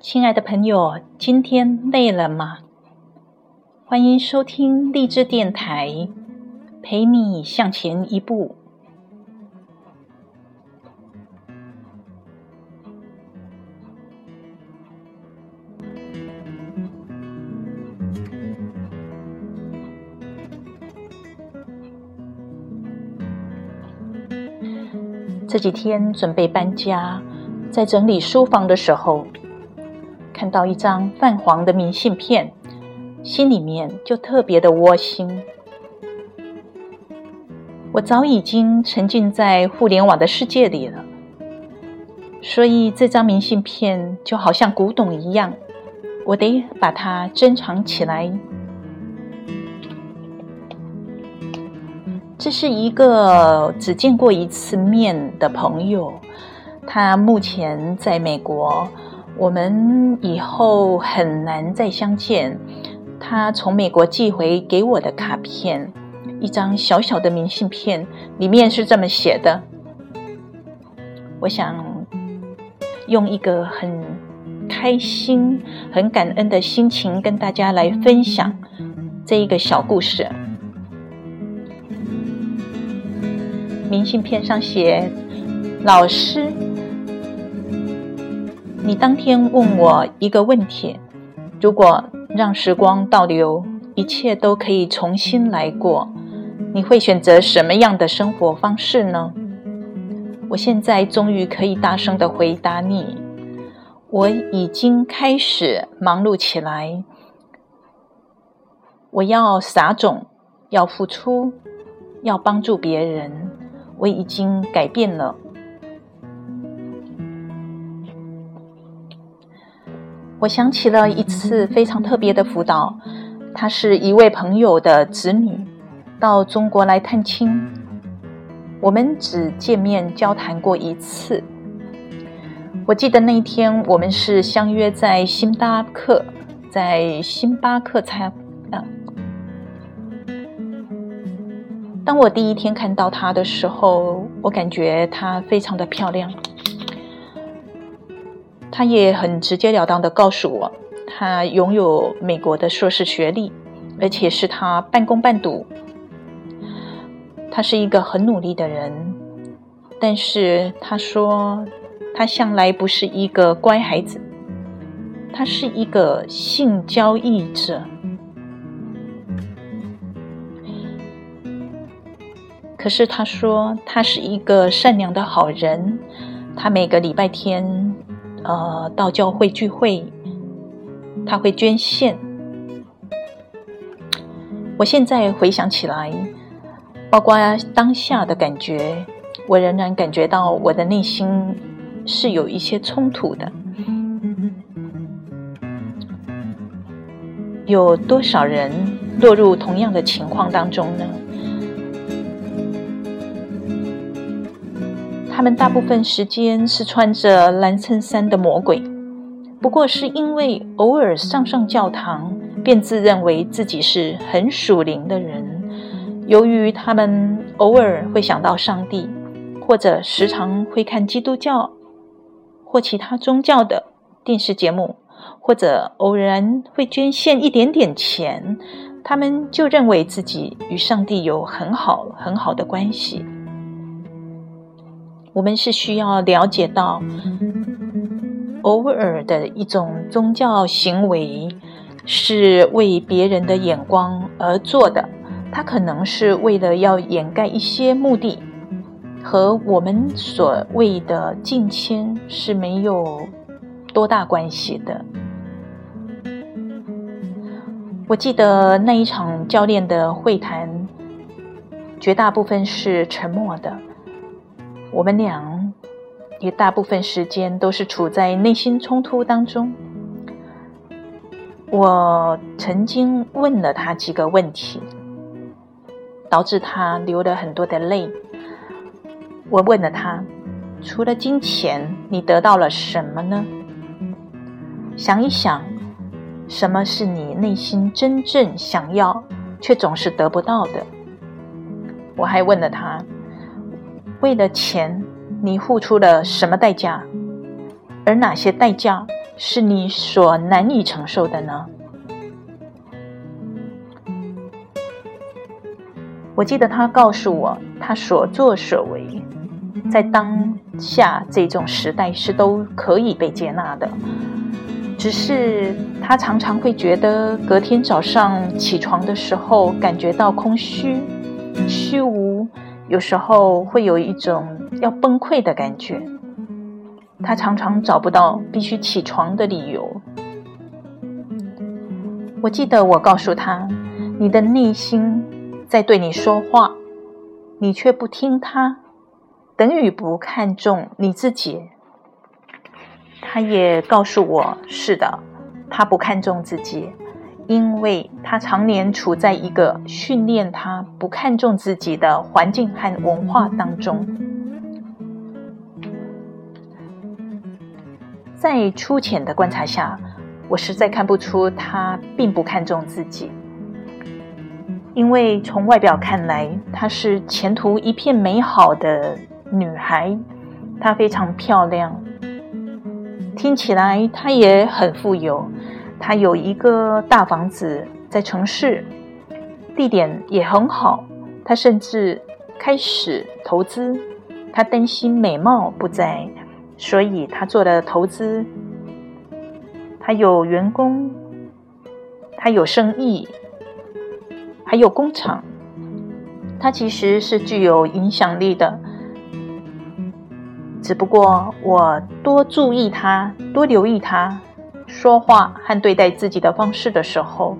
亲爱的朋友，今天累了吗？欢迎收听励志电台，陪你向前一步。这几天准备搬家，在整理书房的时候。看到一张泛黄的明信片，心里面就特别的窝心。我早已经沉浸在互联网的世界里了，所以这张明信片就好像古董一样，我得把它珍藏起来。这是一个只见过一次面的朋友，他目前在美国。我们以后很难再相见。他从美国寄回给我的卡片，一张小小的明信片，里面是这么写的。我想用一个很开心、很感恩的心情跟大家来分享这一个小故事。明信片上写：“老师。”你当天问我一个问题：如果让时光倒流，一切都可以重新来过，你会选择什么样的生活方式呢？我现在终于可以大声的回答你：我已经开始忙碌起来，我要撒种，要付出，要帮助别人，我已经改变了。我想起了一次非常特别的辅导，他是一位朋友的子女到中国来探亲，我们只见面交谈过一次。我记得那一天我们是相约在星巴克，在星巴克餐当我第一天看到她的时候，我感觉她非常的漂亮。他也很直截了当的告诉我，他拥有美国的硕士学历，而且是他半工半读。他是一个很努力的人，但是他说他向来不是一个乖孩子，他是一个性交易者。可是他说他是一个善良的好人，他每个礼拜天。呃，到教会聚会，他会捐献。我现在回想起来，包括当下的感觉，我仍然感觉到我的内心是有一些冲突的。有多少人落入同样的情况当中呢？他们大部分时间是穿着蓝衬衫的魔鬼，不过是因为偶尔上上教堂，便自认为自己是很属灵的人。由于他们偶尔会想到上帝，或者时常会看基督教或其他宗教的电视节目，或者偶然会捐献一点点钱，他们就认为自己与上帝有很好很好的关系。我们是需要了解到，偶尔的一种宗教行为是为别人的眼光而做的，它可能是为了要掩盖一些目的，和我们所谓的敬谦是没有多大关系的。我记得那一场教练的会谈，绝大部分是沉默的。我们俩也大部分时间都是处在内心冲突当中。我曾经问了他几个问题，导致他流了很多的泪。我问了他：除了金钱，你得到了什么呢？想一想，什么是你内心真正想要却总是得不到的？我还问了他。为了钱，你付出了什么代价？而哪些代价是你所难以承受的呢？我记得他告诉我，他所作所为，在当下这种时代是都可以被接纳的。只是他常常会觉得，隔天早上起床的时候感觉到空虚、虚无，有时候会有一种要崩溃的感觉。他常常找不到必须起床的理由。我记得我告诉他：“你的内心在对你说话，你却不听他，等于不看重你自己。”他也告诉我：“是的，他不看重自己，因为他常年处在一个训练他不看重自己的环境和文化当中。在粗浅的观察下，我实在看不出他并不看重自己，因为从外表看来，她是前途一片美好的女孩，她非常漂亮。”听起来她也很富有，他有一个大房子在城市，地点也很好。他甚至开始投资，他担心美貌不在，所以他做了投资。他有员工，他有生意，还有工厂。他其实是具有影响力的。只不过我多注意他，多留意他说话和对待自己的方式的时候，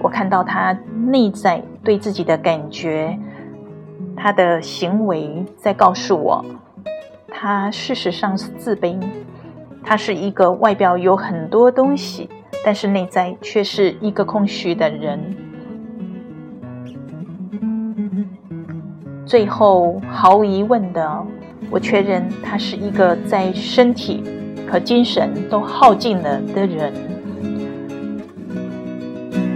我看到他内在对自己的感觉，他的行为在告诉我，他事实上是自卑。他是一个外表有很多东西，但是内在却是一个空虚的人。最后，毫无疑问的。我确认他是一个在身体和精神都耗尽了的人。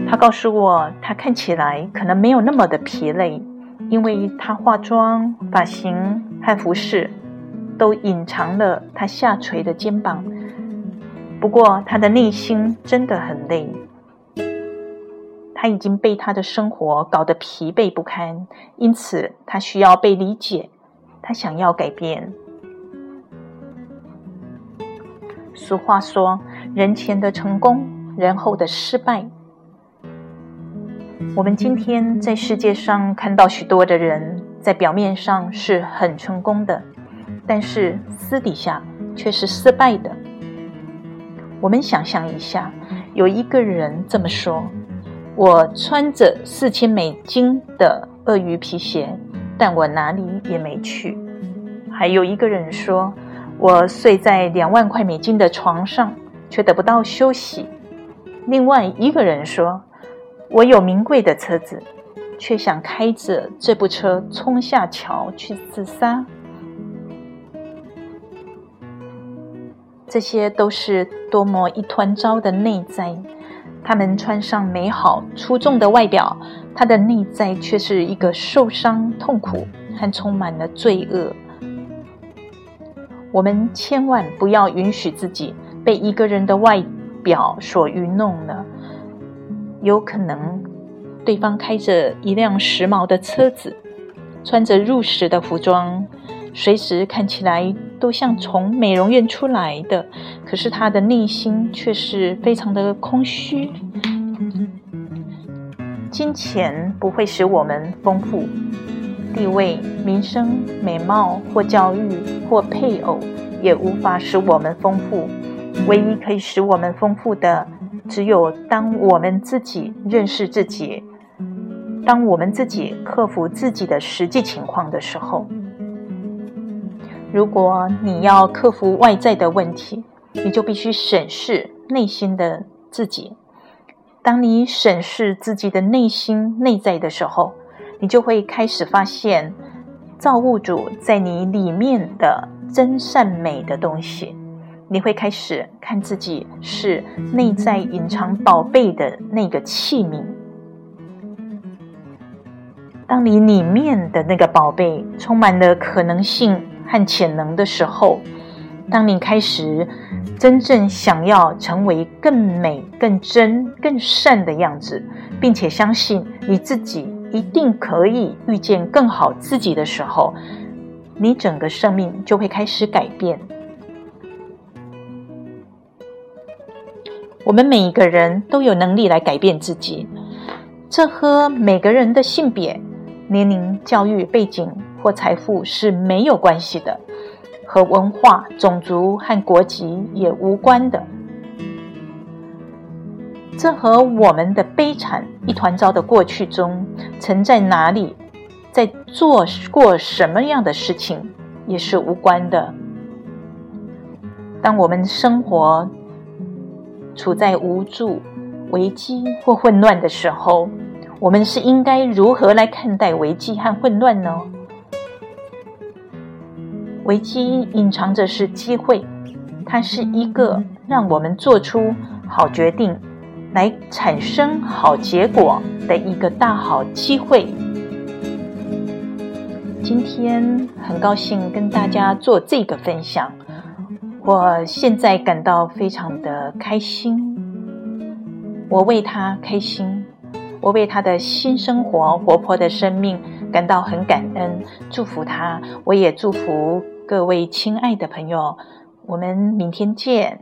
他告诉我，他看起来可能没有那么的疲累，因为他化妆、发型和服饰都隐藏了他下垂的肩膀。不过，他的内心真的很累。他已经被他的生活搞得疲惫不堪，因此他需要被理解。他想要改变。俗话说：“人前的成功，人后的失败。”我们今天在世界上看到许多的人，在表面上是很成功的，但是私底下却是失败的。我们想象一下，有一个人这么说：“我穿着四千美金的鳄鱼皮鞋。”但我哪里也没去。还有一个人说：“我睡在两万块美金的床上，却得不到休息。”另外一个人说：“我有名贵的车子，却想开着这部车冲下桥去自杀。”这些都是多么一团糟的内在。他们穿上美好出众的外表。他的内在却是一个受伤、痛苦和充满了罪恶。我们千万不要允许自己被一个人的外表所愚弄了。有可能，对方开着一辆时髦的车子，穿着入时的服装，随时看起来都像从美容院出来的，可是他的内心却是非常的空虚。金钱不会使我们丰富，地位、名声、美貌或教育或配偶也无法使我们丰富。唯一可以使我们丰富的，只有当我们自己认识自己，当我们自己克服自己的实际情况的时候。如果你要克服外在的问题，你就必须审视内心的自己。当你审视自己的内心内在的时候，你就会开始发现造物主在你里面的真善美的东西。你会开始看自己是内在隐藏宝贝的那个器皿。当你里面的那个宝贝充满了可能性和潜能的时候，当你开始真正想要成为更美、更真、更善的样子，并且相信你自己一定可以遇见更好自己的时候，你整个生命就会开始改变。我们每一个人都有能力来改变自己，这和每个人的性别、年龄、教育背景或财富是没有关系的，和文化、种族和国籍也无关的。这和我们的悲惨一团糟的过去中，曾在哪里，在做过什么样的事情，也是无关的。当我们生活，处在无助、危机或混乱的时候，我们是应该如何来看待危机和混乱呢？危机隐藏着是机会，它是一个让我们做出好决定、来产生好结果的一个大好机会。今天很高兴跟大家做这个分享。我现在感到非常的开心，我为他开心，我为他的新生活、活泼的生命感到很感恩，祝福他。我也祝福各位亲爱的朋友，我们明天见。